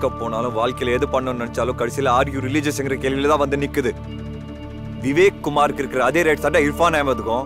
பார்க்க போனாலும் வாழ்க்கையில எது பண்ணணும்னு நினைச்சாலும் கடைசியில ஆர் யூ ரிலீஜியஸ்ங்கிற கேள்வியில தான் வந்து நிக்குது. விவேக் குமாருக்கு இருக்கிற அதே ரேட் சட்டை இர்ஃபான் அஹமதுக்கும்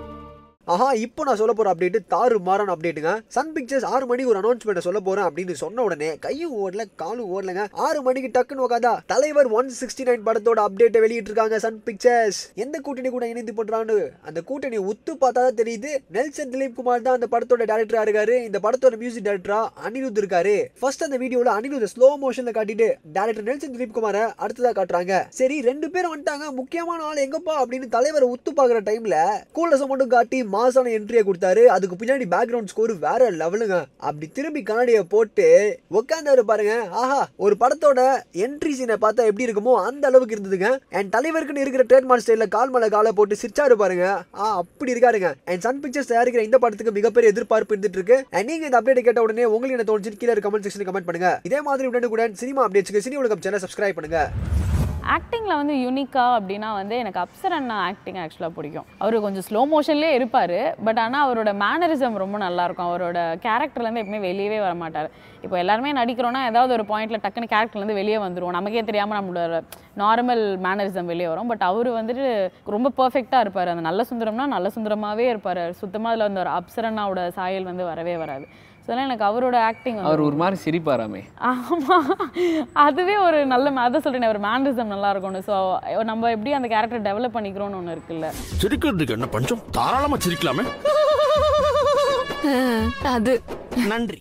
ஆஹா இப்போ நான் சொல்ல போகிற அப்டேட் தாறு மாறான அப்டேட்டுங்க சன் பிக்சர்ஸ் ஆறு மணிக்கு ஒரு அனௌன்ஸ்மெண்ட் சொல்ல போறேன் அப்படின்னு சொன்ன உடனே கையும் ஓடல காலும் ஓடலங்க. ஆறு மணிக்கு டக்குன்னு உட்காந்தா தலைவர் ஒன் சிக்ஸ்டி நைன் படத்தோட அப்டேட்டை வெளியிட்டிருக்காங்க சன் பிக்சர்ஸ் எந்த கூட்டணி கூட இணைந்து பண்றான்னு அந்த கூட்டணி உத்து பார்த்தா தான் தெரியுது நெல்சன் திலீப் குமார் தான் அந்த படத்தோட டேரக்டரா இருக்காரு இந்த படத்தோட மியூசிக் டேரக்டரா அனிருத் இருக்காரு. ஃபர்ஸ்ட் அந்த வீடியோல அனிருத் ஸ்லோ மோஷன்ல காட்டிட்டு டேரக்டர் நெல்சன் திலீப் குமார அடுத்ததா காட்டுறாங்க. சரி ரெண்டு பேரும் வந்துட்டாங்க முக்கியமான ஆள் எங்கப்பா அப்படின்னு தலைவரை உத்து பாக்குற டைம்ல கூலசம் மட்டும் காட்டி மாசான என்ட்ரியை கொடுத்தாரு. அதுக்கு பின்னாடி பேக்ரவுண்ட் ஸ்கோர் வேற லெவலுங்க அப்படி திரும்பி கண்ணாடியை போட்டு உட்காந்தாரு பாருங்க. ஆஹா ஒரு படத்தோட என்ட்ரி சீனை பார்த்தா எப்படி இருக்குமோ அந்த அளவுக்கு இருந்ததுங்க. என் தலைவருக்குன்னு இருக்கிற ட்ரேட்மார்க் ஸ்டைலில் கால் மேல காலை போட்டு சிரிச்சாரு பாருங்க. ஆ அப்படி இருக்காருங்க. என் சன் பிக்சர்ஸ் தயாரிக்கிற இந்த படத்துக்கு மிகப்பெரிய எதிர்பார்ப்பு இருந்துட்டு இருக்கு அண்ட் நீங்க இந்த அப்டேட் கேட்ட உடனே உங்களுக்கு என்ன தோணுச்சு கீழே கமெண்ட் செக்ஷன் கமெண்ட் பண்ணுங்க. இதே மாதிரி உடனே கூட சினிமா அப்டேட்ஸ்க்கு சினி உலகம் சேனல் சப்ஸ்கிரைப் பண்ணுங்க. ஆக்டிங்கில் வந்து யூனிக்கா அப்படின்னா வந்து எனக்கு அப்சர் அண்ணா ஆக்டிங் ஆக்சுவலாக பிடிக்கும். அவர் கொஞ்சம் ஸ்லோ மோஷன்லேயே இருப்பார் பட் ஆனால் அவரோட மேனரிசம் ரொம்ப நல்லாயிருக்கும். அவரோட கேரக்டர்லேருந்து எப்பவுமே வெளியவே வர மாட்டார் இப்போ எல்லாருமே நடிக்கிறோன்னா ஏதாவது ஒரு பாயிண்ட்டில் டக்குன்னு கேரக்டர்லேருந்து வெளியே வந்துருவோம். நமக்கே தெரியாமல் நம்மளோட நார்மல் மேனரிசம் வெளியே வரும். பட் அவர் வந்துட்டு ரொம்ப பர்ஃபெக்டாக இருப்பார். அந்த நல்ல சுந்தரம்னா நல்ல சுந்தரமாகவே இருப்பார். சுத்தமாக அதில் வந்து ஒரு அப்சர் அண்ணாவோட சாயல் வந்து வரவே வராது. ஸோ எனக்கு அவரோட ஆக்டிங் அவர் ஒரு மாதிரி சிரிப்பாராமே. ஆமா. அதுவே ஒரு நல்ல அதான் சொல்றேன் ஒரு மேனரிசம் நல்லா இருக்கும்னு ஸோ நம்ம எப்படி அந்த கேரக்டர் டெவலப் பண்ணிக்கிறோம்னு ஒன்று இருக்குல்ல. சிரிக்கிறதுக்கு என்ன பஞ்சம்? தாராளமா சிரிக்கலாமே. அது. நன்றி.